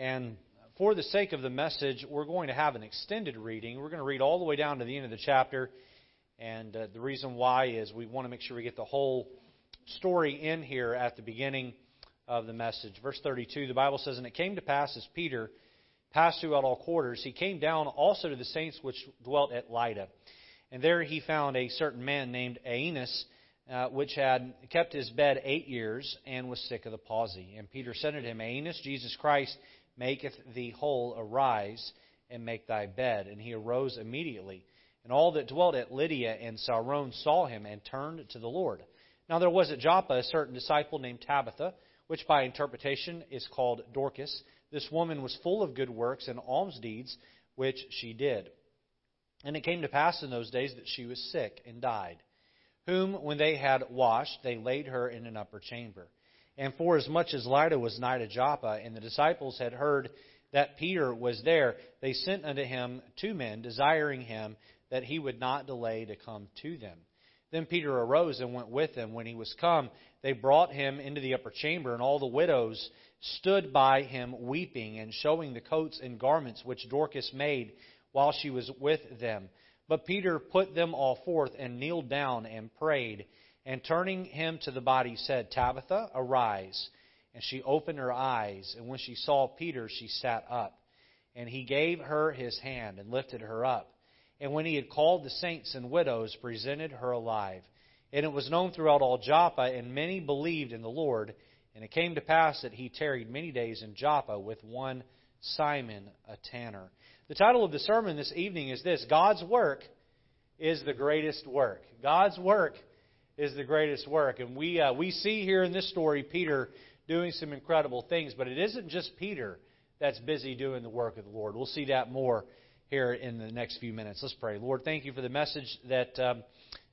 And for the sake of the message, we're going to have an extended reading. We're going to read all the way down to the end of the chapter. And uh, the reason why is we want to make sure we get the whole story in here at the beginning of the message. Verse 32, the Bible says, And it came to pass as Peter passed throughout all quarters, he came down also to the saints which dwelt at Lydda. And there he found a certain man named Aeneas, uh, which had kept his bed eight years and was sick of the palsy. And Peter said unto him, Aeneas, Jesus Christ maketh thee whole, arise and make thy bed. And he arose immediately. And all that dwelt at Lydda and Saron saw him and turned to the Lord. Now there was at Joppa a certain disciple named Tabitha, which by interpretation is called Dorcas. This woman was full of good works and alms deeds, which she did. And it came to pass in those days that she was sick and died, whom, when they had washed, they laid her in an upper chamber. And forasmuch as Lydda was nigh to Joppa, and the disciples had heard that Peter was there, they sent unto him two men, desiring him that he would not delay to come to them. Then Peter arose and went with them. When he was come, they brought him into the upper chamber, and all the widows stood by him weeping and showing the coats and garments which Dorcas made while she was with them. But Peter put them all forth and kneeled down and prayed. And turning him to the body, said, Tabitha, arise. And she opened her eyes, and when she saw Peter, she sat up. And he gave her his hand and lifted her up. And when he had called the saints and widows, presented her alive. And it was known throughout all Joppa, and many believed in the Lord. And it came to pass that he tarried many days in Joppa with one Simon, a tanner. The title of the sermon this evening is this God's work is the greatest work. God's work is the greatest work. And we, uh, we see here in this story Peter doing some incredible things, but it isn't just Peter that's busy doing the work of the Lord. We'll see that more here in the next few minutes. Let's pray. Lord, thank you for the message that um,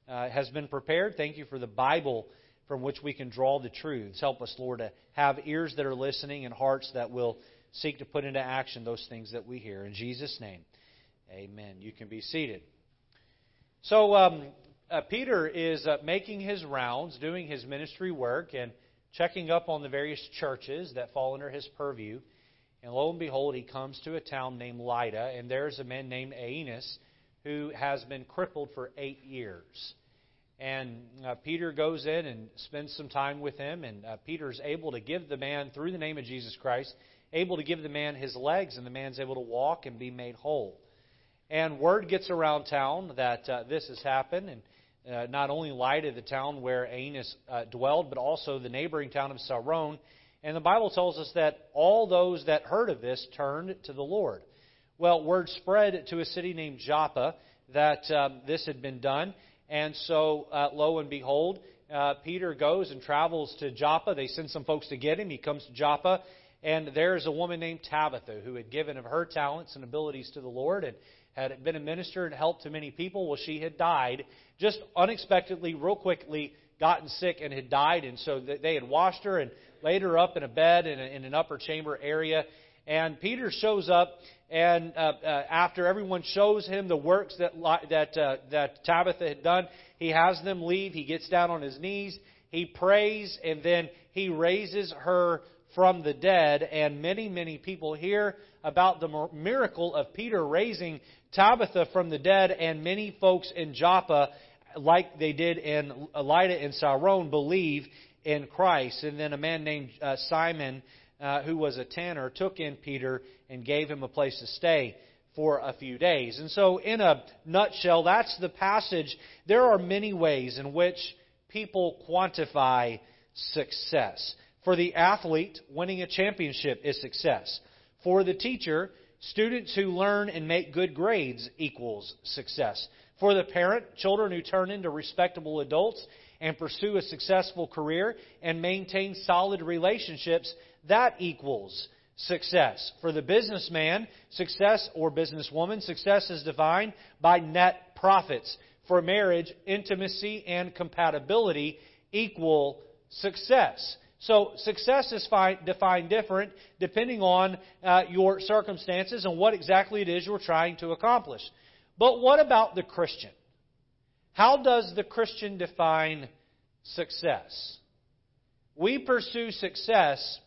uh, has been prepared. Thank you for the Bible from which we can draw the truths. Help us, Lord, to have ears that are listening and hearts that will seek to put into action those things that we hear. In Jesus' name, amen. You can be seated. So, um, uh, Peter is uh, making his rounds, doing his ministry work, and checking up on the various churches that fall under his purview. And lo and behold, he comes to a town named Lydda, and there's a man named Aeneas who has been crippled for eight years. And uh, Peter goes in and spends some time with him, and uh, Peter's able to give the man, through the name of Jesus Christ, able to give the man his legs, and the man's able to walk and be made whole. And word gets around town that uh, this has happened, and uh, not only Lydda, the town where Aeneas uh, dwelled, but also the neighboring town of Saron. And the Bible tells us that all those that heard of this turned to the Lord. Well, word spread to a city named Joppa that um, this had been done. And so, uh, lo and behold, uh, Peter goes and travels to Joppa. They send some folks to get him. He comes to Joppa, and there's a woman named Tabitha who had given of her talents and abilities to the Lord and had been a minister and helped to many people. Well, she had died just unexpectedly, real quickly, gotten sick and had died. And so they had washed her and laid her up in a bed in, a, in an upper chamber area. And Peter shows up, and uh, uh, after everyone shows him the works that that uh, that Tabitha had done, he has them leave. He gets down on his knees, he prays, and then he raises her from the dead, and many, many people hear about the miracle of Peter raising Tabitha from the dead, and many folks in Joppa, like they did in Lydda and Saron, believe in Christ. And then a man named uh, Simon, uh, who was a tanner, took in Peter and gave him a place to stay for a few days. And so, in a nutshell, that's the passage. There are many ways in which people quantify success. For the athlete, winning a championship is success. For the teacher, students who learn and make good grades equals success. For the parent, children who turn into respectable adults and pursue a successful career and maintain solid relationships, that equals success. For the businessman, success or businesswoman, success is defined by net profits. For marriage, intimacy and compatibility equal success. So success is defined different depending on uh, your circumstances and what exactly it is you're trying to accomplish. But what about the Christian? How does the Christian define success? We pursue success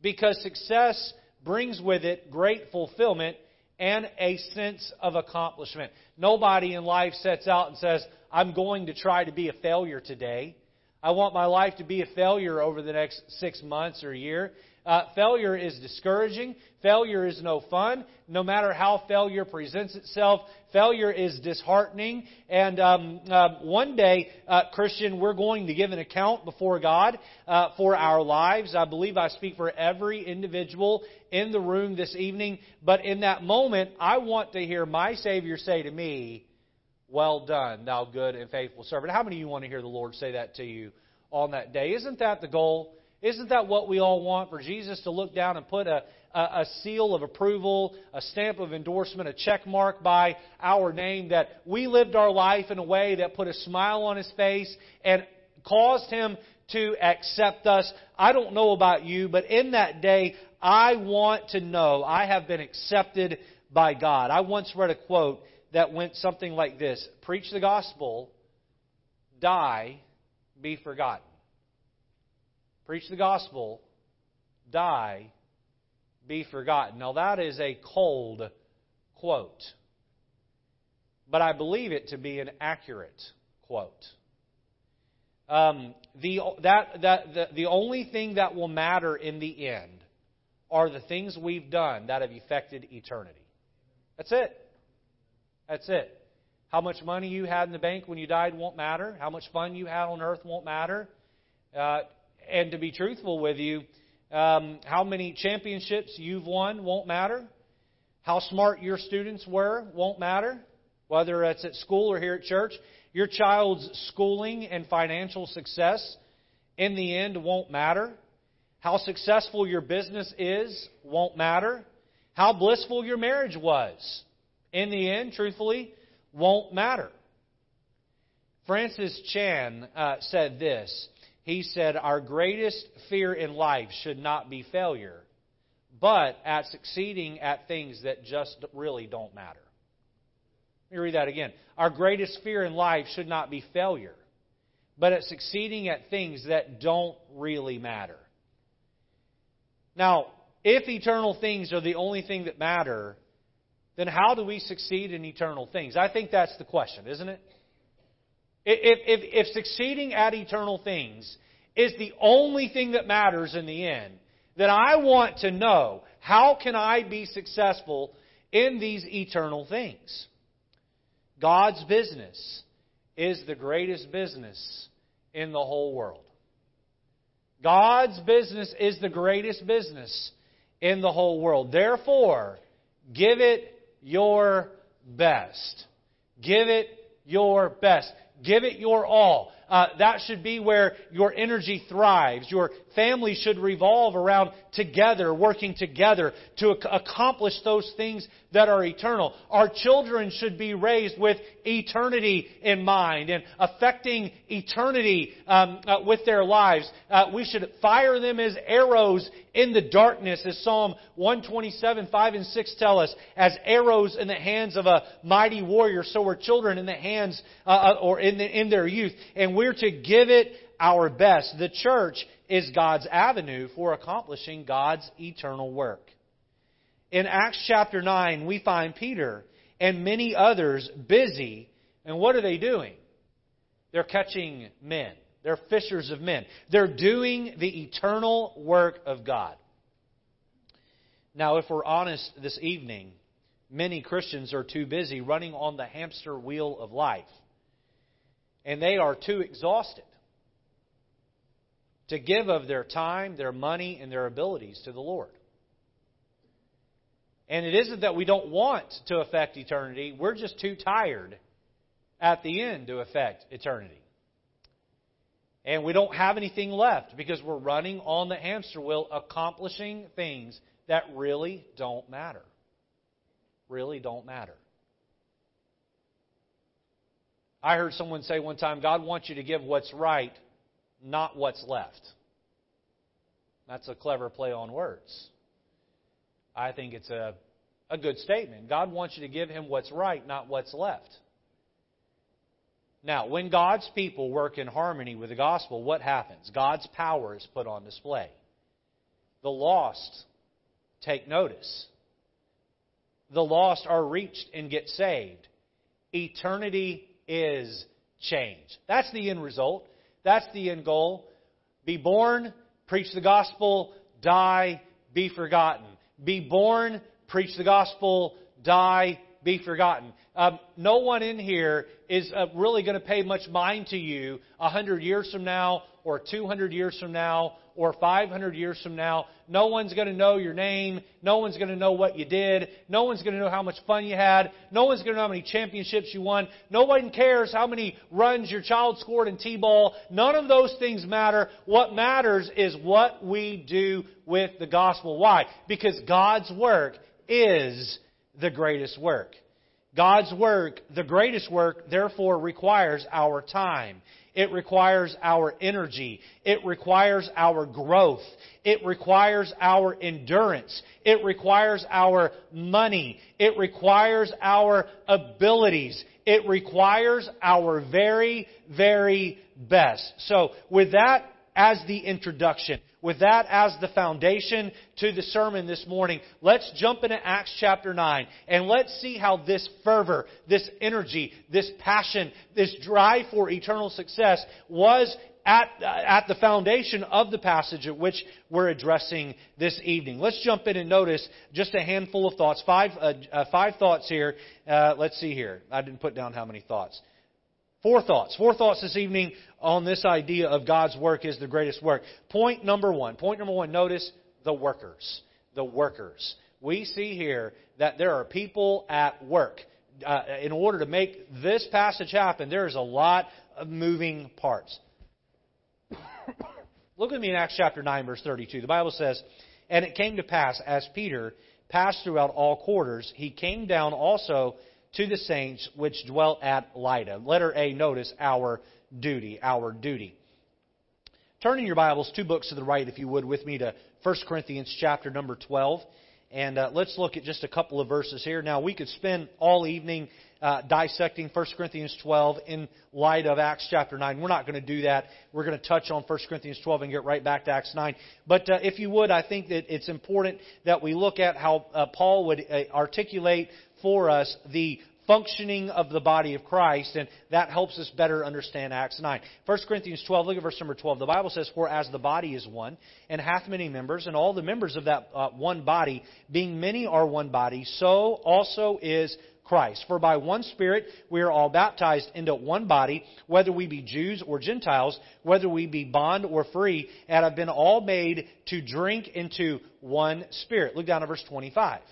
because success brings with it great fulfillment and a sense of accomplishment. Nobody in life sets out and says, I'm going to try to be a failure today. I want my life to be a failure over the next six months or a year. Uh, failure is discouraging. Failure is no fun. No matter how failure presents itself, failure is disheartening. And um, uh, one day, uh, Christian, we're going to give an account before God uh, for our lives. I believe I speak for every individual in the room this evening. But in that moment, I want to hear my Savior say to me, well done, thou good and faithful servant. How many of you want to hear the Lord say that to you on that day? Isn't that the goal? Isn't that what we all want for Jesus to look down and put a, a, a, seal of approval, a stamp of endorsement, a check mark by our name that we lived our life in a way that put a smile on his face and caused him to accept us? I don't know about you, but in that day, I want to know I have been accepted by God. I once read a quote that went something like this Preach the gospel, die, be forgotten. Preach the gospel, die, be forgotten. Now, that is a cold quote, but I believe it to be an accurate quote. Um, the, that, that, the, the only thing that will matter in the end are the things we've done that have affected eternity. That's it. That's it. How much money you had in the bank when you died won't matter. How much fun you had on earth won't matter. Uh, and to be truthful with you, um, how many championships you've won won't matter. How smart your students were won't matter, whether it's at school or here at church. Your child's schooling and financial success in the end won't matter. How successful your business is won't matter. How blissful your marriage was in the end, truthfully, won't matter. Francis Chan uh, said this. He said, Our greatest fear in life should not be failure, but at succeeding at things that just really don't matter. Let me read that again. Our greatest fear in life should not be failure, but at succeeding at things that don't really matter. Now, if eternal things are the only thing that matter, then how do we succeed in eternal things? I think that's the question, isn't it? If, if, if succeeding at eternal things is the only thing that matters in the end, then I want to know how can I be successful in these eternal things? God's business is the greatest business in the whole world. God's business is the greatest business in the whole world. Therefore, give it your best. Give it your best. Give it your all. Uh, that should be where your energy thrives. Your family should revolve around together, working together to ac- accomplish those things that are eternal. Our children should be raised with eternity in mind and affecting eternity um, uh, with their lives. Uh, we should fire them as arrows in the darkness, as Psalm 127, 5 and 6 tell us, as arrows in the hands of a mighty warrior, so are children in the hands uh, uh or in, the, in their youth. And we're to give it our best. The church is God's avenue for accomplishing God's eternal work. In Acts chapter 9, we find Peter and many others busy. And what are they doing? They're catching men. They're fishers of men. They're doing the eternal work of God. Now, if we're honest this evening, many Christians are too busy running on the hamster wheel of life. And they are too exhausted to give of their time, their money, and their abilities to the Lord. And it isn't that we don't want to affect eternity, we're just too tired at the end to affect eternity. And we don't have anything left because we're running on the hamster wheel, accomplishing things that really don't matter. Really don't matter. I heard someone say one time God wants you to give what's right, not what's left. That's a clever play on words. I think it's a, a good statement. God wants you to give Him what's right, not what's left. Now, when God's people work in harmony with the gospel, what happens? God's power is put on display. The lost take notice. The lost are reached and get saved. Eternity is changed. That's the end result. That's the end goal. Be born, preach the gospel, die, be forgotten. Be born, preach the gospel, die, be forgotten. Um, no one in here is uh, really going to pay much mind to you a hundred years from now, or 200 years from now, or 500 years from now. No one's going to know your name. No one's going to know what you did. No one's going to know how much fun you had. No one's going to know how many championships you won. No one cares how many runs your child scored in T-ball. None of those things matter. What matters is what we do with the gospel. Why? Because God's work is the greatest work. God's work, the greatest work, therefore requires our time. It requires our energy. It requires our growth. It requires our endurance. It requires our money. It requires our abilities. It requires our very, very best. So, with that as the introduction, with that as the foundation to the sermon this morning, let's jump into Acts chapter 9 and let's see how this fervor, this energy, this passion, this drive for eternal success was at, uh, at the foundation of the passage at which we're addressing this evening. Let's jump in and notice just a handful of thoughts. Five, uh, uh, five thoughts here. Uh, let's see here. I didn't put down how many thoughts. Four thoughts. Four thoughts this evening on this idea of God's work is the greatest work. Point number one. Point number one, notice the workers. The workers. We see here that there are people at work. Uh, in order to make this passage happen, there's a lot of moving parts. Look at me in Acts chapter 9, verse 32. The Bible says, And it came to pass, as Peter passed throughout all quarters, he came down also to the saints which dwelt at Lydda. Letter A, notice our duty, our duty. Turn in your Bibles two books to the right, if you would, with me to 1 Corinthians chapter number 12. And uh, let's look at just a couple of verses here. Now, we could spend all evening uh, dissecting 1 Corinthians 12 in light of Acts chapter 9. We're not going to do that. We're going to touch on 1 Corinthians 12 and get right back to Acts 9. But uh, if you would, I think that it's important that we look at how uh, Paul would uh, articulate for us the functioning of the body of Christ, and that helps us better understand Acts 9. 1 Corinthians 12, look at verse number 12. The Bible says, For as the body is one, and hath many members, and all the members of that uh, one body, being many are one body, so also is Christ. For by one Spirit we are all baptized into one body, whether we be Jews or Gentiles, whether we be bond or free, and have been all made to drink into one Spirit. Look down at verse 25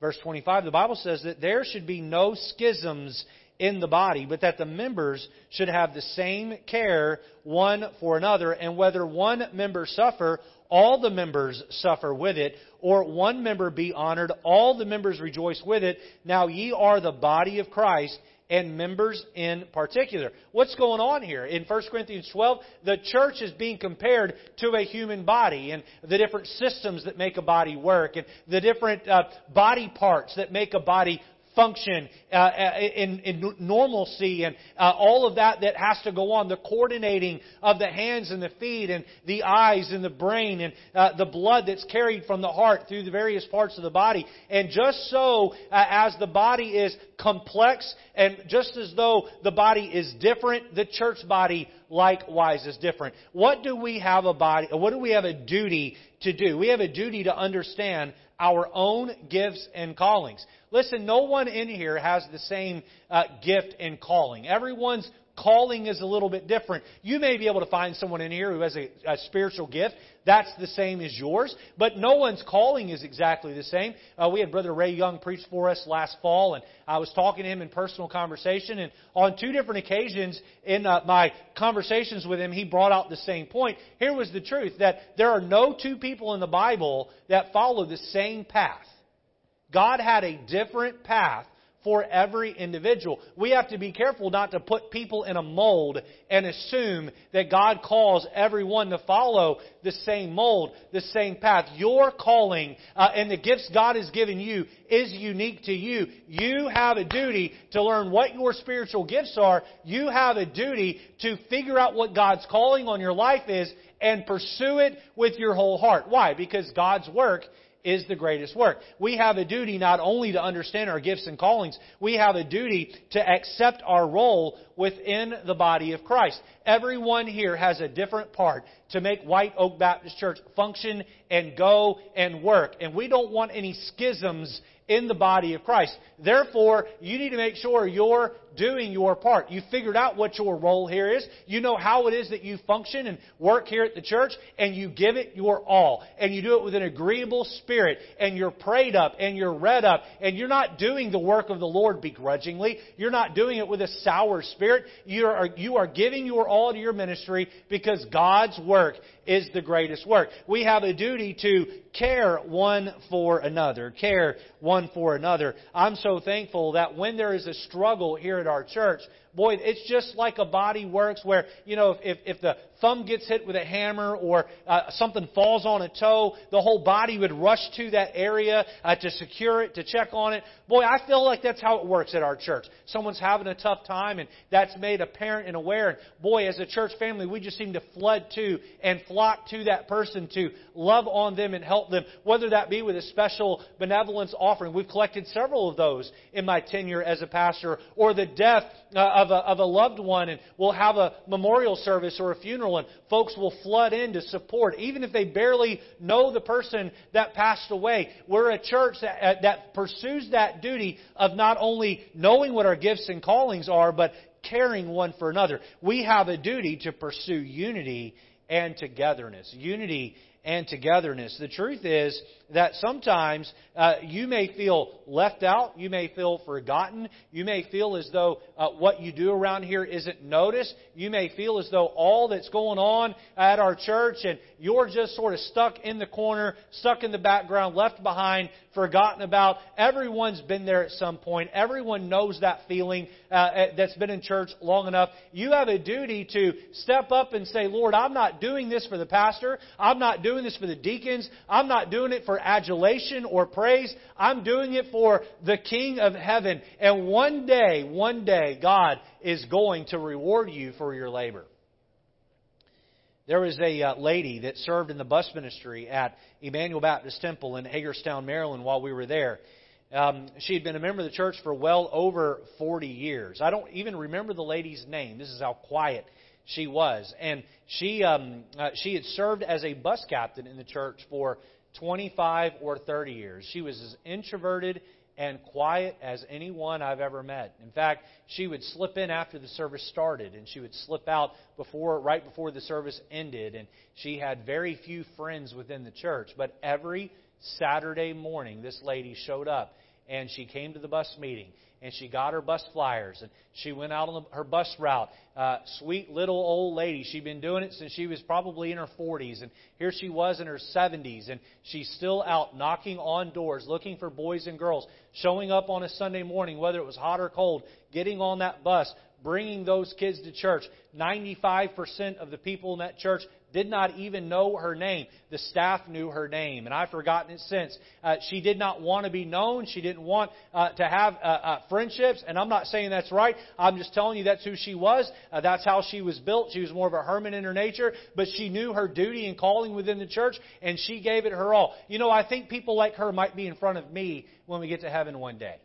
verse 25, the Bible says that there should be no schisms in the body, but that the members should have the same care one for another, and whether one member suffer, all the members suffer with it, or one member be honored, all the members rejoice with it. Now ye are the body of Christ and members in particular. What's going on here? In 1 Corinthians 12, the church is being compared to a human body and the different systems that make a body work and the different uh, body parts that make a body function uh, uh, in, in, normalcy and uh, all of that that has to go on, the coordinating of the hands and the feet and the eyes and the brain and uh, the blood that's carried from the heart through the various parts of the body. And just so uh, as the body is complex and just as though the body is different, the church body likewise is different. What do we have a body, what do we have a duty to do? We have a duty to understand our own gifts and callings. Listen, no one in here has the same uh, gift and calling. Everyone's calling is a little bit different. You may be able to find someone in here who has a, a, spiritual gift. That's the same as yours. But no one's calling is exactly the same. Uh, we had Brother Ray Young preach for us last fall, and I was talking to him in personal conversation. And on two different occasions in uh, my conversations with him, he brought out the same point. Here was the truth that there are no two people in the Bible that follow the same path. God had a different path for every individual. We have to be careful not to put people in a mold and assume that God calls everyone to follow the same mold, the same path. Your calling uh, and the gifts God has given you is unique to you. You have a duty to learn what your spiritual gifts are. You have a duty to figure out what God's calling on your life is and pursue it with your whole heart. Why? Because God's work is the greatest work. We have a duty not only to understand our gifts and callings, we have a duty to accept our role within the body of Christ. Everyone here has a different part to make White Oak Baptist Church function and go and work. And we don't want any schisms in the body of Christ. Therefore, you need to make sure you're doing your part. You figured out what your role here is. You know how it is that you function and work here at the church, and you give it your all. And you do it with an agreeable spirit, and you're prayed up, and you're read up, and you're not doing the work of the Lord begrudgingly. You're not doing it with a sour spirit. You are, you are giving your all to your ministry because God's work is the greatest work. We have a duty to care one for another. Care one for another. I'm so thankful that when there is a struggle here at our church, boy, it's just like a body works where, you know, if, if the thumb gets hit with a hammer or uh, something falls on a toe, the whole body would rush to that area uh, to secure it, to check on it. Boy, I feel like that's how it works at our church. Someone's having a tough time and that's made apparent and aware. And boy, as a church family, we just seem to flood to and flock to that person to love on them and help them, whether that be with a special benevolence offering. We've collected several of those in my tenure as a pastor, or the death uh, of, a, of a loved one, and we'll have a memorial service or a funeral, and folks will flood in to support, even if they barely know the person that passed away. We're a church that, uh, that pursues that duty of not only knowing what our gifts and callings are, but caring one for another. We have a duty to pursue unity and togetherness. Unity and togetherness. The truth is that sometimes uh, you may feel left out, you may feel forgotten, you may feel as though uh, what you do around here isn't noticed, you may feel as though all that's going on at our church and you're just sort of stuck in the corner, stuck in the background, left behind, forgotten about. Everyone's been there at some point. Everyone knows that feeling uh, that's been in church long enough. You have a duty to step up and say, Lord, I'm not doing this for the pastor. I'm not doing this for the deacons. I'm not doing it for adulation or praise. I'm doing it for the King of heaven. And one day, one day, God is going to reward you for your labor. There was a uh, lady that served in the bus ministry at Emmanuel Baptist Temple in Hagerstown, Maryland while we were there. Um, she had been a member of the church for well over 40 years. I don't even remember the lady's name. This is how quiet she was. And she, um, uh, she had served as a bus captain in the church for 25 or 30 years. She was as introverted and quiet as anyone I've ever met. In fact, she would slip in after the service started and she would slip out before right before the service ended and she had very few friends within the church, but every Saturday morning this lady showed up and she came to the bus meeting and she got her bus flyers and she went out on the, her bus route. Uh, sweet little old lady. She'd been doing it since she was probably in her 40s, and here she was in her 70s, and she's still out knocking on doors, looking for boys and girls, showing up on a Sunday morning, whether it was hot or cold, getting on that bus, bringing those kids to church. 95% of the people in that church did not even know her name. The staff knew her name, and I've forgotten it since. Uh, she did not want to be known. She didn't want uh, to have uh, uh, friendships, and I'm not saying that's right. I'm just telling you that's who she was. Uh, that's how she was built. She was more of a hermit in her nature, but she knew her duty and calling within the church, and she gave it her all. You know, I think people like her might be in front of me when we get to heaven one day.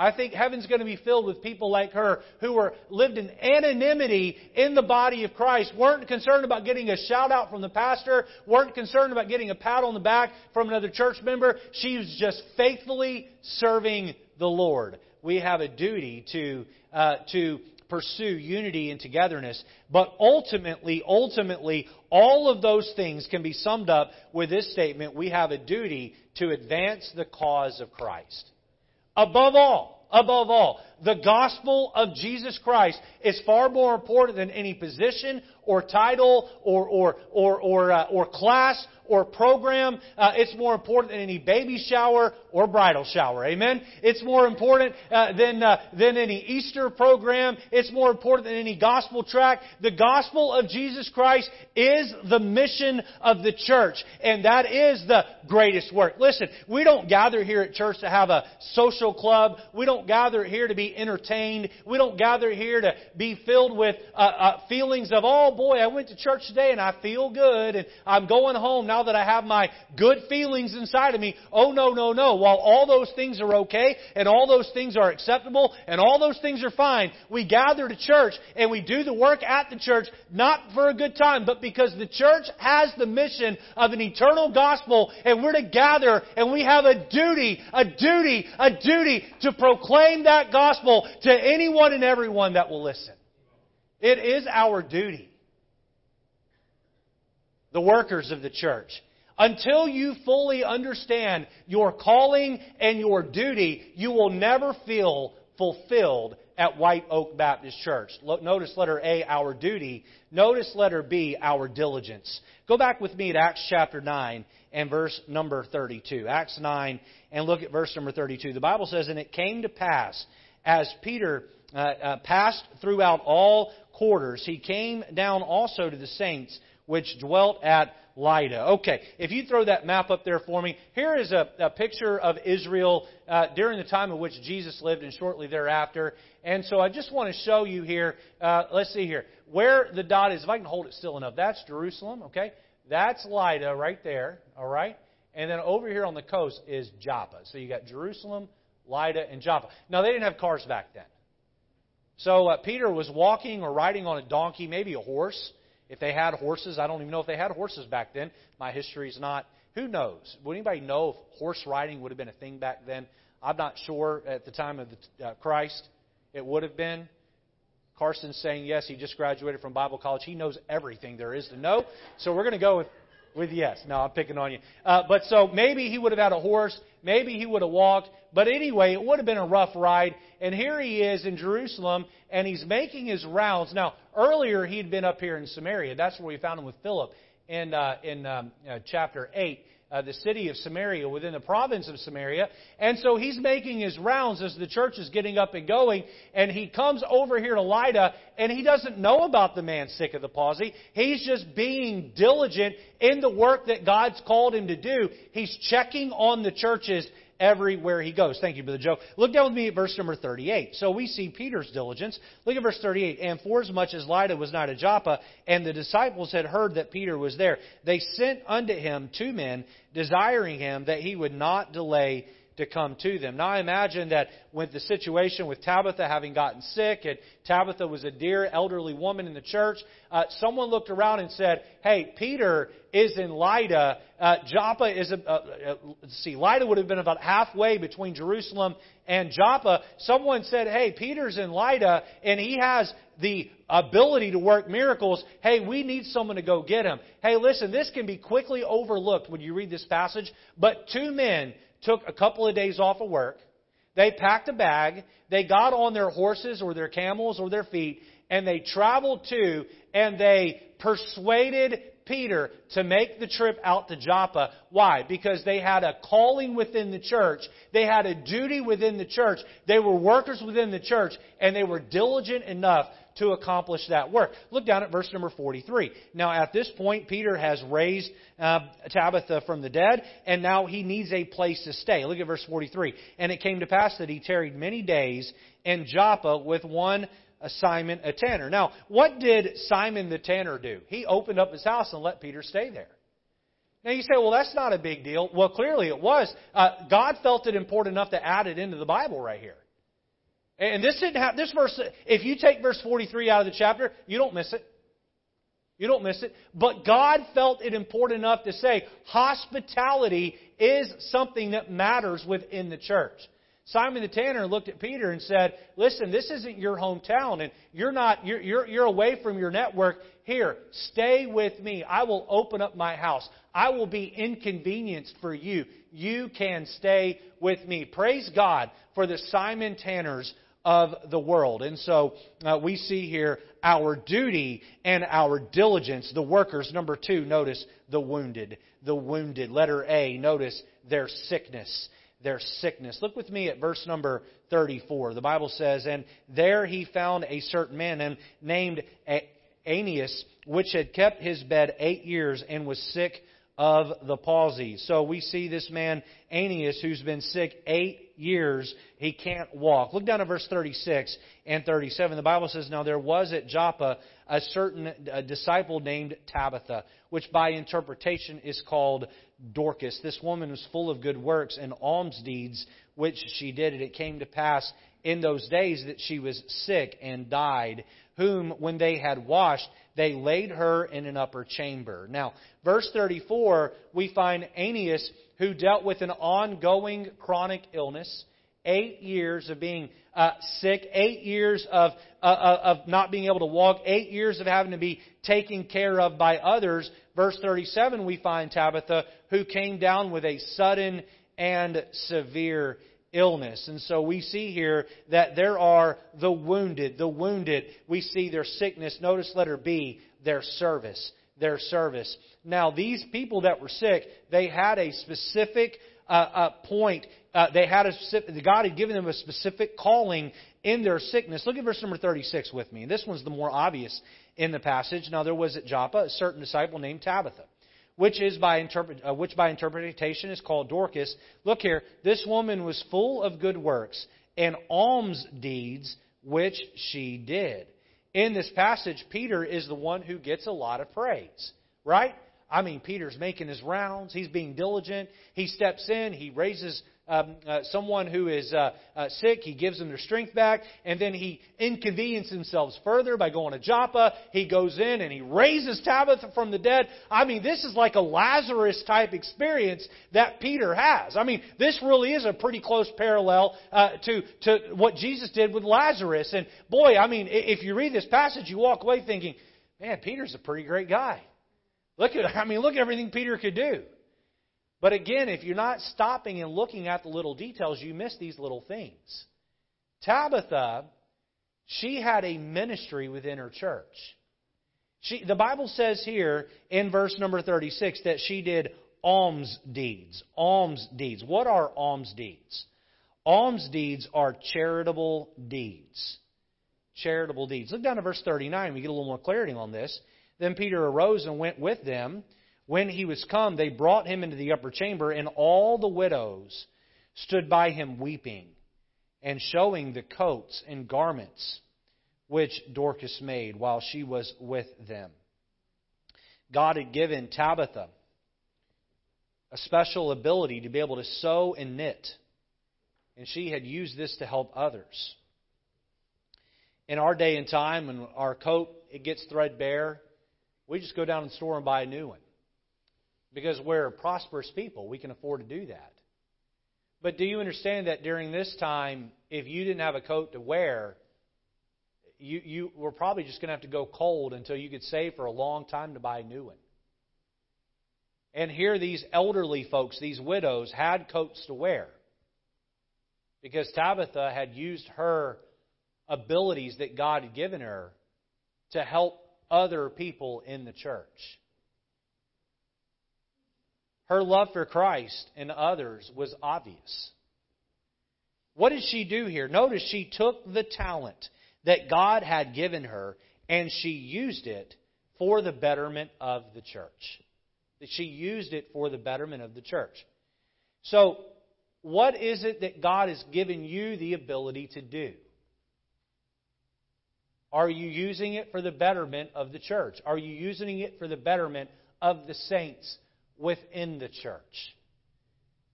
I think heaven's going to be filled with people like her who were lived in anonymity in the body of Christ, weren't concerned about getting a shout out from the pastor, weren't concerned about getting a pat on the back from another church member. She was just faithfully serving the Lord. We have a duty to uh, to pursue unity and togetherness. But ultimately, ultimately, all of those things can be summed up with this statement: we have a duty to advance the cause of Christ. Above all, above all, the gospel of Jesus Christ is far more important than any position or title or, or, or, or, uh, or class or program. Uh, it's more important than any baby shower or bridal shower. Amen? It's more important uh, than, uh, than any Easter program. It's more important than any gospel track. The gospel of Jesus Christ is the mission of the church, and that is the greatest work. Listen, we don't gather here at church to have a social club. We don't gather here to be entertained. We don't gather here to be filled with uh, uh, feelings of, oh boy, I went to church today and I feel good and I'm going home now that I have my good feelings inside of me. Oh no, no, no. While all those things are okay and all those things are acceptable and all those things are fine, we gather to church and we do the work at the church not for a good time, but because the church has the mission of an eternal gospel and we're to gather and we have a duty, a duty, a duty to proclaim that gospel to anyone and everyone that will listen. It is our duty. The workers of the church. Until you fully understand your calling and your duty, you will never feel fulfilled at White Oak Baptist Church. Notice letter A, our duty. Notice letter B, our diligence. Go back with me to Acts chapter 9 and verse number 32. Acts 9 and look at verse number 32. The Bible says, And it came to pass, as Peter uh, uh, passed throughout all quarters, he came down also to the saints which dwelt at Lydda. Okay, if you throw that map up there for me, here is a, a picture of Israel uh, during the time in which Jesus lived and shortly thereafter. And so I just want to show you here, uh, let's see here, where the dot is. If I can hold it still enough, that's Jerusalem, okay? That's Lydda right there, all right? And then over here on the coast is Joppa. So you got Jerusalem, Lydda, and Joppa. Now, they didn't have cars back then. So uh, Peter was walking or riding on a donkey, maybe a horse if they had horses, I don't even know if they had horses back then. My history is not. Who knows? Would anybody know if horse riding would have been a thing back then? I'm not sure at the time of the, uh, Christ it would have been. Carson's saying yes, he just graduated from Bible college. He knows everything there is to know. So we're going to go with with yes. No, I'm picking on you. Uh, but so maybe he would have had a horse. Maybe he would have walked. But anyway, it would have been a rough ride. And here he is in Jerusalem, and he's making his rounds. Now, earlier he'd been up here in Samaria. That's where we found him with Philip in, uh, in um, uh, chapter 8 uh, the city of Samaria, within the province of Samaria. And so he's making his rounds as the church is getting up and going. And he comes over here to Lydda, and he doesn't know about the man sick of the palsy. He's just being diligent in the work that God's called him to do. He's checking on the churches everywhere he goes. Thank you, Brother Joe. Look down with me at verse number 38. So we see Peter's diligence. Look at verse 38. And forasmuch as much as Lydda was not at Joppa, and the disciples had heard that Peter was there, they sent unto him two men, desiring him that he would not delay to come to them. Now, I imagine that with the situation with Tabitha having gotten sick, and Tabitha was a dear elderly woman in the church, uh, someone looked around and said, Hey, Peter is in Lydda. Uh, Joppa is, a, uh, uh, see, Lydda would have been about halfway between Jerusalem and Joppa. Someone said, Hey, Peter's in Lydda, and he has the ability to work miracles. Hey, we need someone to go get him. Hey, listen, this can be quickly overlooked when you read this passage, but two men took a couple of days off of work. They packed a bag. They got on their horses or their camels or their feet and they traveled to and they persuaded Peter to make the trip out to Joppa. Why? Because they had a calling within the church. They had a duty within the church. They were workers within the church and they were diligent enough to accomplish that work. Look down at verse number 43. Now, at this point, Peter has raised uh, Tabitha from the dead, and now he needs a place to stay. Look at verse 43. And it came to pass that he tarried many days in Joppa with one Simon, a tanner. Now, what did Simon the tanner do? He opened up his house and let Peter stay there. Now you say, well, that's not a big deal. Well, clearly it was. Uh, God felt it important enough to add it into the Bible right here. And this didn't have this verse. If you take verse 43 out of the chapter, you don't miss it. You don't miss it. But God felt it important enough to say hospitality is something that matters within the church. Simon the tanner looked at Peter and said, "Listen, this isn't your hometown, and you're not you're, you're, you're away from your network. Here, stay with me. I will open up my house. I will be inconvenienced for you. You can stay with me. Praise God for the Simon Tanners of the world. And so uh, we see here our duty and our diligence. The workers, number two, notice the wounded. The wounded. Letter A, notice their sickness. Their sickness. Look with me at verse number 34. The Bible says, And there he found a certain man named Aeneas, which had kept his bed eight years and was sick of the palsy. So we see this man, Aeneas, who's been sick eight years. He can't walk. Look down at verse 36 and 37. The Bible says, Now there was at Joppa a certain a disciple named Tabitha, which by interpretation is called Dorcas. This woman was full of good works and alms deeds, which she did. And it came to pass in those days that she was sick and died, whom, when they had washed, they laid her in an upper chamber. Now, verse 34, we find Aeneas, who dealt with an ongoing chronic illness, eight years of being uh, sick, eight years of, uh, uh, of not being able to walk, eight years of having to be taken care of by others. Verse 37, we find Tabitha, who came down with a sudden and severe illness. And so we see here that there are the wounded, the wounded. We see their sickness. Notice letter B, their service. Their service. Now, these people that were sick, they had a specific uh, uh, point. Uh, they had a specific, God had given them a specific calling in their sickness. Look at verse number 36 with me. This one's the more obvious in the passage. Now, there was at Joppa a certain disciple named Tabitha which is by interpret, uh, which by interpretation is called Dorcas. Look here, this woman was full of good works and alms deeds which she did. In this passage, Peter is the one who gets a lot of praise, right? I mean, Peter's making his rounds. He's being diligent. He steps in. He raises um, uh, someone who is uh, uh, sick, he gives them their strength back, and then he inconveniences himself further by going to Joppa. He goes in and he raises Tabitha from the dead. I mean, this is like a Lazarus type experience that Peter has. I mean, this really is a pretty close parallel uh, to to what Jesus did with Lazarus. And boy, I mean, if you read this passage, you walk away thinking, man, Peter's a pretty great guy. Look at, I mean, look at everything Peter could do. But again, if you're not stopping and looking at the little details, you miss these little things. Tabitha, she had a ministry within her church. She, the Bible says here in verse number 36 that she did alms deeds. Alms deeds. What are alms deeds? Alms deeds are charitable deeds. Charitable deeds. Look down to verse 39. We get a little more clarity on this. Then Peter arose and went with them when he was come, they brought him into the upper chamber, and all the widows stood by him weeping and showing the coats and garments which Dorcas made while she was with them. God had given Tabitha a special ability to be able to sew and knit, and she had used this to help others. In our day and time, when our coat it gets threadbare, we just go down to the store and buy a new one. Because we're prosperous people, we can afford to do that. But do you understand that during this time, if you didn't have a coat to wear, you, you were probably just going to have to go cold until you could save for a long time to buy a new one. And here, these elderly folks, these widows, had coats to wear because Tabitha had used her abilities that God had given her to help other people in the church. Her love for Christ and others was obvious. What did she do here? Notice she took the talent that God had given her and she used it for the betterment of the church. She used it for the betterment of the church. So, what is it that God has given you the ability to do? Are you using it for the betterment of the church? Are you using it for the betterment of the saints within the church.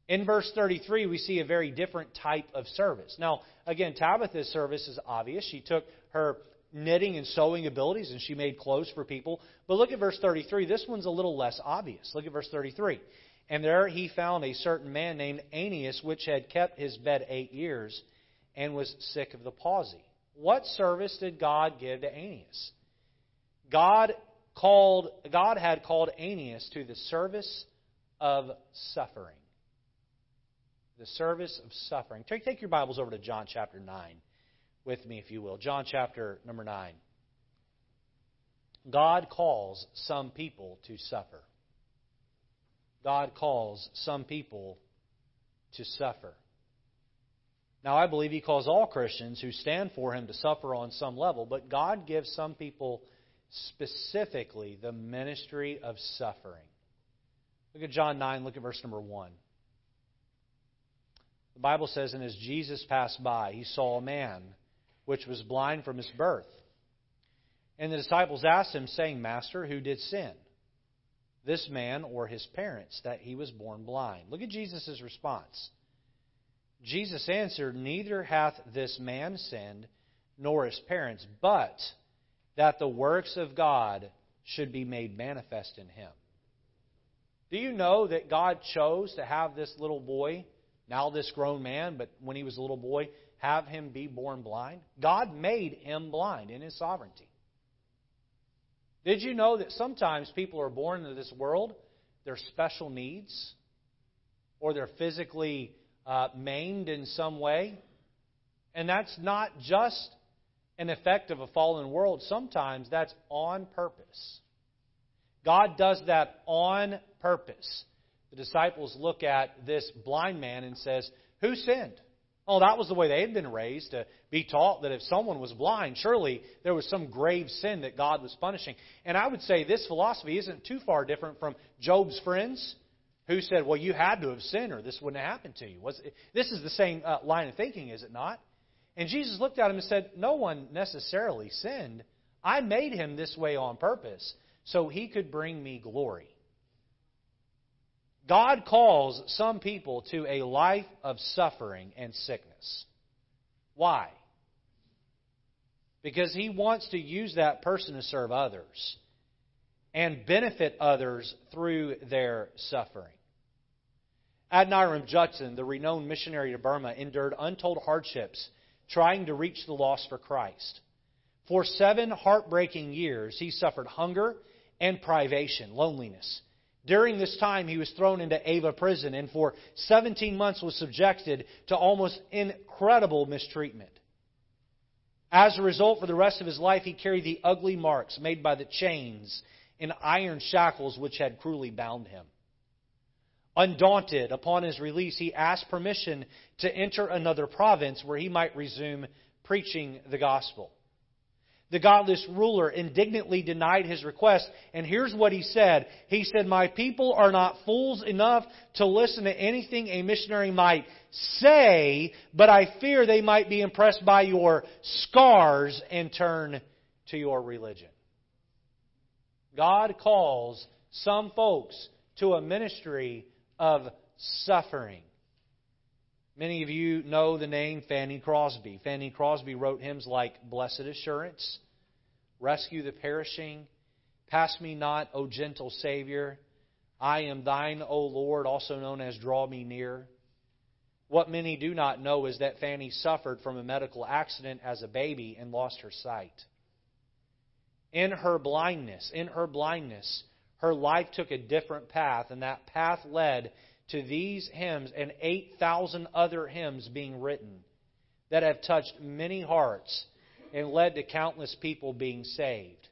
In verse 33, we see a very different type of service. Now, again, Tabitha's service is obvious. She took her knitting and sewing abilities and she made clothes for people. But look at verse 33. This one's a little less obvious. Look at verse 33. And there he found a certain man named Aeneas, which had kept his bed eight years and was sick of the palsy. What service did God give to Aeneas? God called, God had called Aeneas to the service of suffering. The service of suffering. Take, take your Bibles over to John chapter 9 with me, if you will. John chapter number 9. God calls some people to suffer. God calls some people to suffer. Now, I believe He calls all Christians who stand for Him to suffer on some level, but God gives some people specifically the ministry of suffering. Look at John 9, look at verse number 1. The Bible says, And as Jesus passed by, he saw a man which was blind from his birth. And the disciples asked him, saying, Master, who did sin? This man or his parents, that he was born blind? Look at Jesus' response. Jesus answered, Neither hath this man sinned, nor his parents, but that the works of God should be made manifest in him. Do you know that God chose to have this little boy, now this grown man, but when he was a little boy, have him be born blind? God made him blind in his sovereignty. Did you know that sometimes people are born into this world, they're special needs, or they're physically uh, maimed in some way? And that's not just an effect of a fallen world. Sometimes that's on purpose. God does that on purpose. The disciples look at this blind man and says, "Who sinned?" Oh, that was the way they had been raised to be taught that if someone was blind, surely there was some grave sin that God was punishing. And I would say this philosophy isn't too far different from Job's friends who said, "Well, you had to have sinned, or this wouldn't have happened to you." Was this is the same uh, line of thinking, is it not? And Jesus looked at him and said, No one necessarily sinned. I made him this way on purpose so he could bring me glory. God calls some people to a life of suffering and sickness. Why? Because he wants to use that person to serve others and benefit others through their suffering. Adoniram Judson, the renowned missionary to Burma, endured untold hardships trying to reach the lost for Christ. For seven heartbreaking years, he suffered hunger and privation, loneliness. During this time, he was thrown into Ava prison and for 17 months was subjected to almost incredible mistreatment. As a result, for the rest of his life, he carried the ugly marks made by the chains and iron shackles which had cruelly bound him. Undaunted, upon his release, he asked permission to enter another province where he might resume preaching the gospel. The godless ruler indignantly denied his request, and here's what he said. He said, My people are not fools enough to listen to anything a missionary might say, but I fear they might be impressed by your scars and turn to your religion. God calls some folks to a ministry of suffering. Many of you know the name Fanny Crosby. Fanny Crosby wrote hymns like Blessed Assurance, Rescue the Perishing, Pass Me Not, O Gentle Savior, I Am Thine, O Lord, also known as Draw Me Near. What many do not know is that Fanny suffered from a medical accident as a baby and lost her sight. In her blindness, in her blindness, her life took a different path, and that path led to these hymns and 8,000 other hymns being written that have touched many hearts and led to countless people being saved.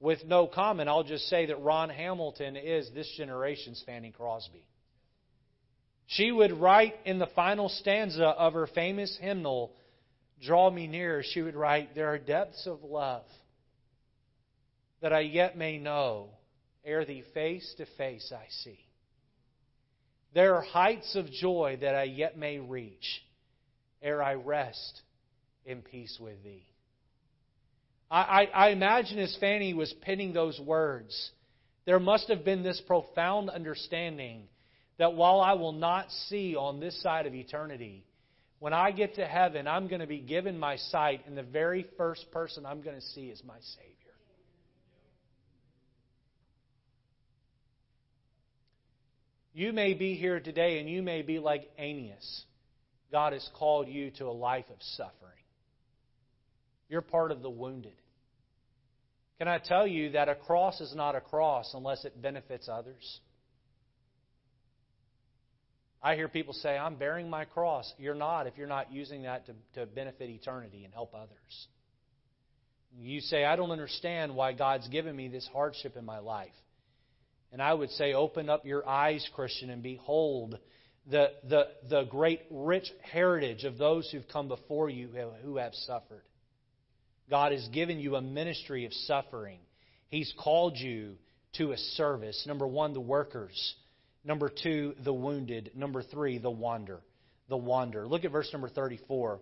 With no comment, I'll just say that Ron Hamilton is this generation's Fanny Crosby. She would write in the final stanza of her famous hymnal, Draw Me Near, she would write, There are depths of love that I yet may know ere thee face to face I see. There are heights of joy that I yet may reach ere I rest in peace with thee. I, I, I imagine as Fanny was penning those words, there must have been this profound understanding that while I will not see on this side of eternity, when I get to heaven, I'm going to be given my sight, and the very first person I'm going to see is my Savior. You may be here today and you may be like Aeneas. God has called you to a life of suffering. You're part of the wounded. Can I tell you that a cross is not a cross unless it benefits others? I hear people say, I'm bearing my cross. You're not if you're not using that to, to benefit eternity and help others. You say, I don't understand why God's given me this hardship in my life. And I would say, open up your eyes, Christian, and behold the, the, the great rich heritage of those who've come before you who have suffered. God has given you a ministry of suffering. He's called you to a service. Number one, the workers. Number two, the wounded. Number three, the wander. the wonder. Look at verse number 34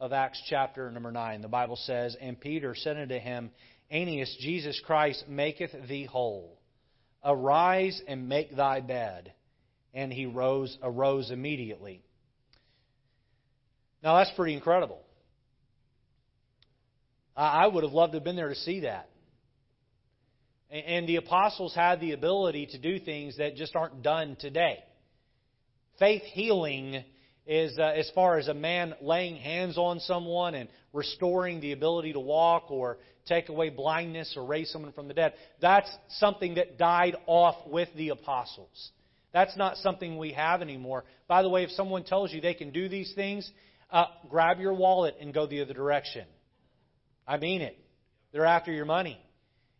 of Acts chapter number 9. The Bible says, And Peter said unto him, Aeneas, Jesus Christ maketh thee whole. Arise and make thy bed. And he rose, arose immediately. Now that's pretty incredible. I would have loved to have been there to see that. And the apostles had the ability to do things that just aren't done today. Faith healing is uh, as far as a man laying hands on someone and restoring the ability to walk or take away blindness or raise someone from the dead. That's something that died off with the apostles. That's not something we have anymore. By the way, if someone tells you they can do these things, uh, grab your wallet and go the other direction. I mean it. They're after your money.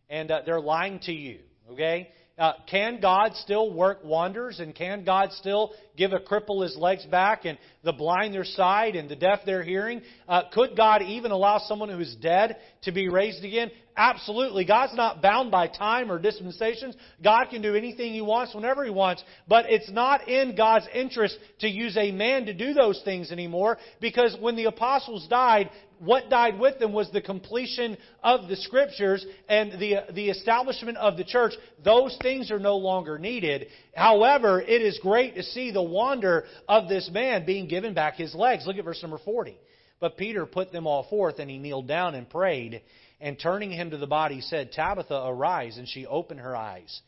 And uh, they're lying to you. Okay? Uh, can God still work wonders? And can God still give a cripple his legs back and the blind their sight and the deaf their hearing? Uh, could God even allow someone who is dead to be raised again? Absolutely. God's not bound by time or dispensations. God can do anything He wants whenever He wants. But it's not in God's interest to use a man to do those things anymore because when the apostles died, what died with them was the completion of the scriptures and the, the establishment of the church. Those things are no longer needed. However, it is great to see the wonder of this man being given back his legs. Look at verse number 40. But Peter put them all forth, and he kneeled down and prayed. And turning him to the body, said, Tabitha, arise. And she opened her eyes.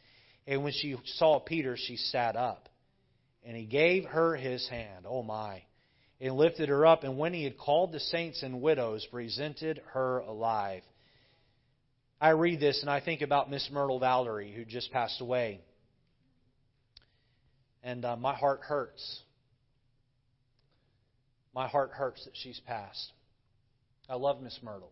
And when she saw Peter, she sat up. And he gave her his hand. Oh my and lifted her up, and when he had called the saints and widows, presented her alive. I read this and I think about Miss Myrtle Valerie, who just passed away. And uh, my heart hurts. My heart hurts that she's passed. I love Miss Myrtle.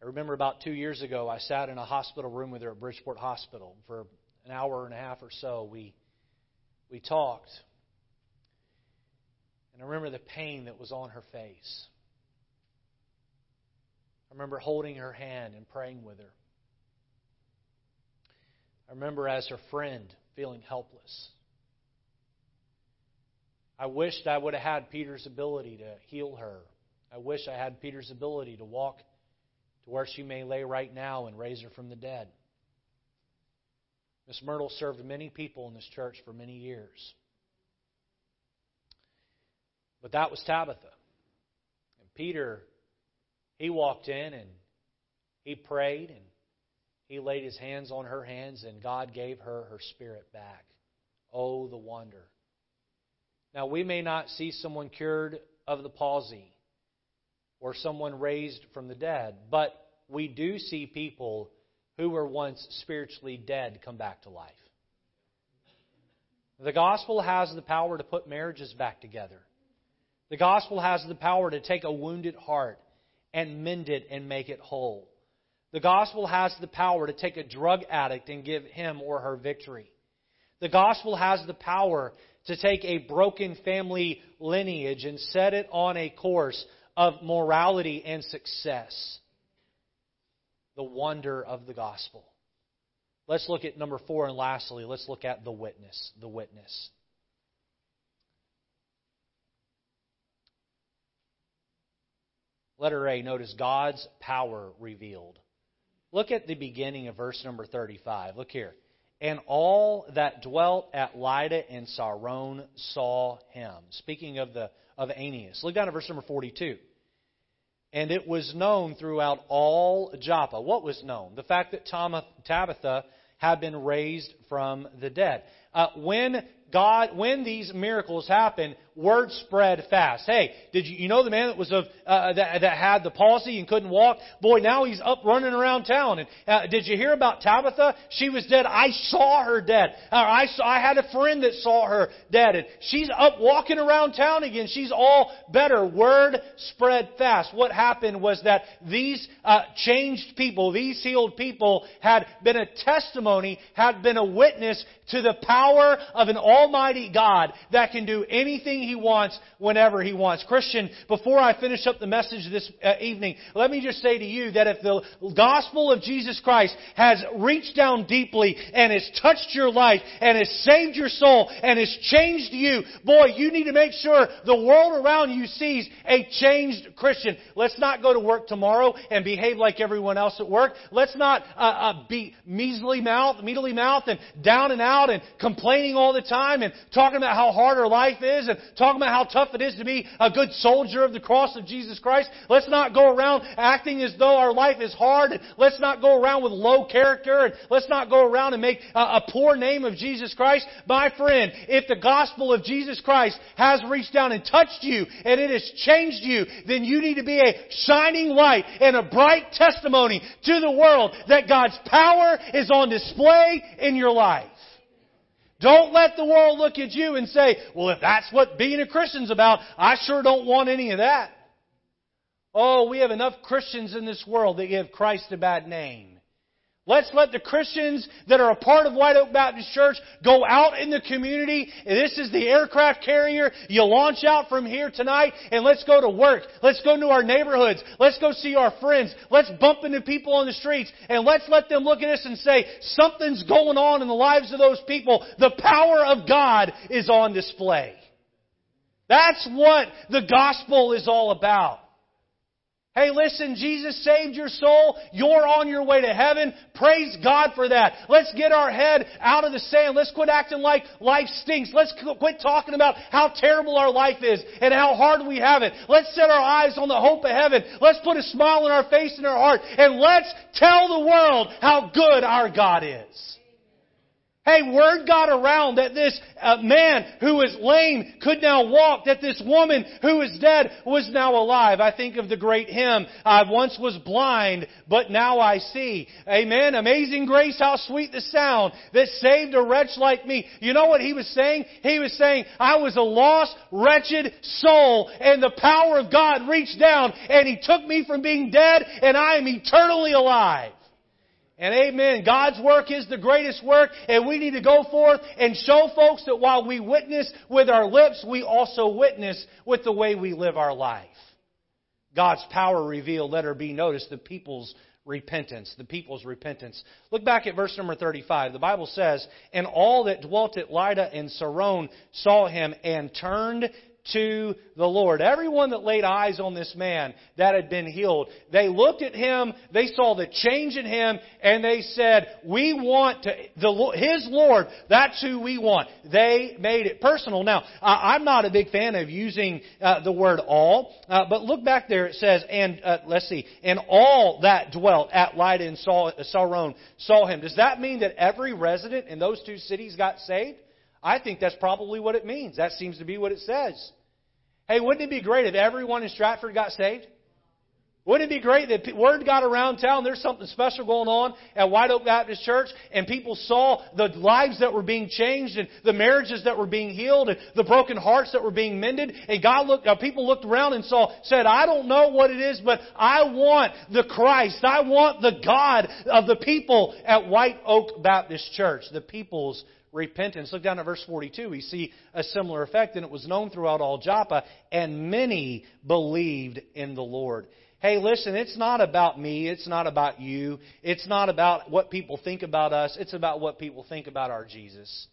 I remember about two years ago, I sat in a hospital room with her at Bridgeport Hospital for an hour and a half or so. We we talked. And I remember the pain that was on her face. I remember holding her hand and praying with her. I remember as her friend feeling helpless. I wished I would have had Peter's ability to heal her. I wish I had Peter's ability to walk to where she may lay right now and raise her from the dead. Miss Myrtle served many people in this church for many years. But that was Tabitha. And Peter, he walked in and he prayed and he laid his hands on her hands and God gave her her spirit back. Oh, the wonder. Now, we may not see someone cured of the palsy or someone raised from the dead, but we do see people who were once spiritually dead come back to life. The gospel has the power to put marriages back together. The gospel has the power to take a wounded heart and mend it and make it whole. The gospel has the power to take a drug addict and give him or her victory. The gospel has the power to take a broken family lineage and set it on a course of morality and success. The wonder of the gospel. Let's look at number four, and lastly, let's look at the witness. The witness. Letter A, notice God's power revealed. Look at the beginning of verse number 35. Look here. And all that dwelt at Lydda and Saron saw him. Speaking of the of Aeneas. Look down at verse number 42. And it was known throughout all Joppa. What was known? The fact that Tabitha had been raised from the dead. Uh, when God, when these miracles happen, word spread fast. Hey, did you, you know the man that was of uh, that, that had the palsy and couldn't walk? Boy, now he's up running around town. And uh, did you hear about Tabitha? She was dead. I saw her dead. Uh, I saw, I had a friend that saw her dead, and she's up walking around town again. She's all better. Word spread fast. What happened was that these uh, changed people, these healed people, had been a testimony, had been a witness to the power of an Almighty God that can do anything He wants whenever He wants. Christian, before I finish up the message this uh, evening, let me just say to you that if the gospel of Jesus Christ has reached down deeply and has touched your life and has saved your soul and has changed you, boy, you need to make sure the world around you sees a changed Christian. Let's not go to work tomorrow and behave like everyone else at work. Let's not uh, uh, be measly mouth, measly mouth, and down and out and complaining all the time and talking about how hard our life is and talking about how tough it is to be a good soldier of the cross of Jesus Christ. Let's not go around acting as though our life is hard. And let's not go around with low character and let's not go around and make a, a poor name of Jesus Christ. My friend, if the gospel of Jesus Christ has reached down and touched you and it has changed you, then you need to be a shining light and a bright testimony to the world that God's power is on display in your life. Don't let the world look at you and say, well, if that's what being a Christian's about, I sure don't want any of that. Oh, we have enough Christians in this world that give Christ a bad name. Let's let the Christians that are a part of White Oak Baptist Church go out in the community. This is the aircraft carrier. You launch out from here tonight and let's go to work. Let's go to our neighborhoods. Let's go see our friends. Let's bump into people on the streets and let's let them look at us and say, something's going on in the lives of those people. The power of God is on display. That's what the gospel is all about. Hey, listen, Jesus saved your soul. You're on your way to heaven. Praise God for that. Let's get our head out of the sand. Let's quit acting like life stinks. Let's quit talking about how terrible our life is and how hard we have it. Let's set our eyes on the hope of heaven. Let's put a smile on our face and our heart and let's tell the world how good our God is. Hey, word got around that this uh, man who was lame could now walk, that this woman who was dead was now alive. I think of the great hymn, I once was blind, but now I see. Amen. Amazing grace, how sweet the sound that saved a wretch like me. You know what he was saying? He was saying, I was a lost, wretched soul, and the power of God reached down, and he took me from being dead, and I am eternally alive. And amen. God's work is the greatest work, and we need to go forth and show folks that while we witness with our lips, we also witness with the way we live our life. God's power revealed, let her be noticed, the people's repentance. The people's repentance. Look back at verse number 35. The Bible says, And all that dwelt at Lydda and Saron saw him and turned to the Lord. Everyone that laid eyes on this man that had been healed, they looked at him, they saw the change in him, and they said, we want to, the, his Lord, that's who we want. They made it personal. Now, I'm not a big fan of using uh, the word all, uh, but look back there, it says, and, uh, let's see, and all that dwelt at Lydda and Saron saw him. Does that mean that every resident in those two cities got saved? I think that's probably what it means. That seems to be what it says. Hey, wouldn't it be great if everyone in Stratford got saved? Wouldn't it be great that word got around town there's something special going on at White Oak Baptist Church and people saw the lives that were being changed and the marriages that were being healed and the broken hearts that were being mended and God looked, uh, people looked around and saw, said, I don't know what it is, but I want the Christ. I want the God of the people at White Oak Baptist Church, the people's repentance. Look down at verse 42. We see a similar effect, and it was known throughout all Joppa, and many believed in the Lord. Hey, listen, it's not about me. It's not about you. It's not about what people think about us. It's about what people think about our Jesus.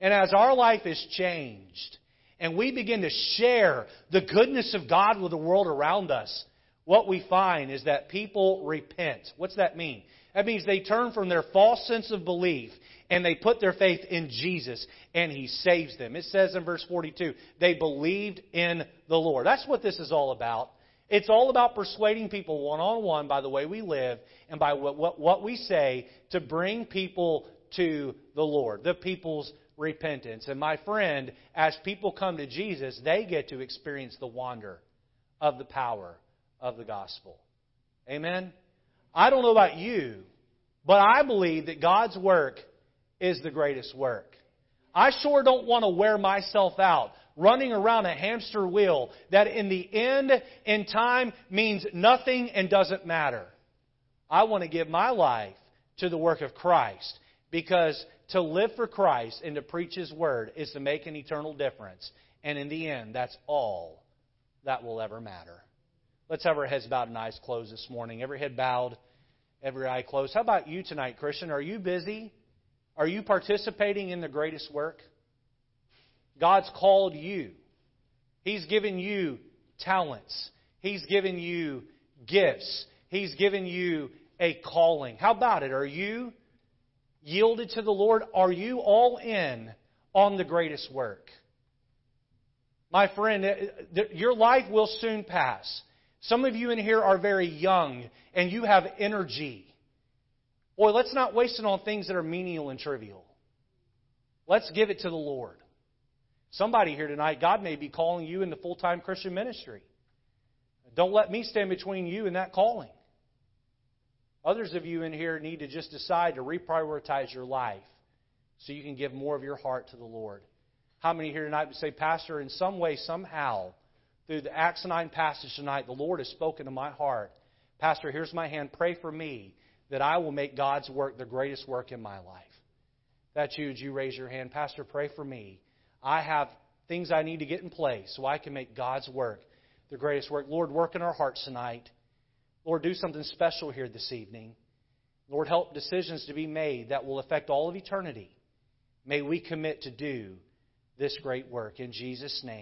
And as our life is changed, and we begin to share the goodness of God with the world around us, what we find is that people repent. What's that mean? That means they turn from their false sense of belief and they put their faith in Jesus and He saves them. It says in verse 42, they believed in the Lord. That's what this is all about. It's all about persuading people one on one by the way we live and by what, what, what we say to bring people to the Lord, the people's repentance. And my friend, as people come to Jesus, they get to experience the wonder of the power of the gospel. Amen? I don't know about you, but I believe that God's work is the greatest work. I sure don't want to wear myself out running around a hamster wheel that in the end, in time, means nothing and doesn't matter. I want to give my life to the work of Christ because to live for Christ and to preach His Word is to make an eternal difference. And in the end, that's all that will ever matter. Let's have our heads bowed and eyes closed this morning. Every head bowed, every eye closed. How about you tonight, Christian? Are you busy? Are you participating in the greatest work? God's called you. He's given you talents. He's given you gifts. He's given you a calling. How about it? Are you yielded to the Lord? Are you all in on the greatest work? My friend, uh, your life will soon pass. Some of you in here are very young and you have energy. Boy, let's not waste it on things that are menial and trivial. Let's give it to the Lord. Somebody here tonight, God may be calling you into full time Christian ministry. Don't let me stand between you and that calling. Others of you in here need to just decide to reprioritize your life so you can give more of your heart to the Lord. How many here tonight would say, Pastor, in some way, somehow, through the Acts 9 passage tonight, the Lord has spoken to my heart. Pastor, here's my hand. Pray for me that I will make God's work the greatest work in my life. That's you. You raise your hand? Pastor, pray for me. I have things I need to get in place so I can make God's work the greatest work. Lord, work in our hearts tonight. Lord, do something special here this evening. Lord, help decisions to be made that will affect all of eternity. May we commit to do this great work. In Jesus' name.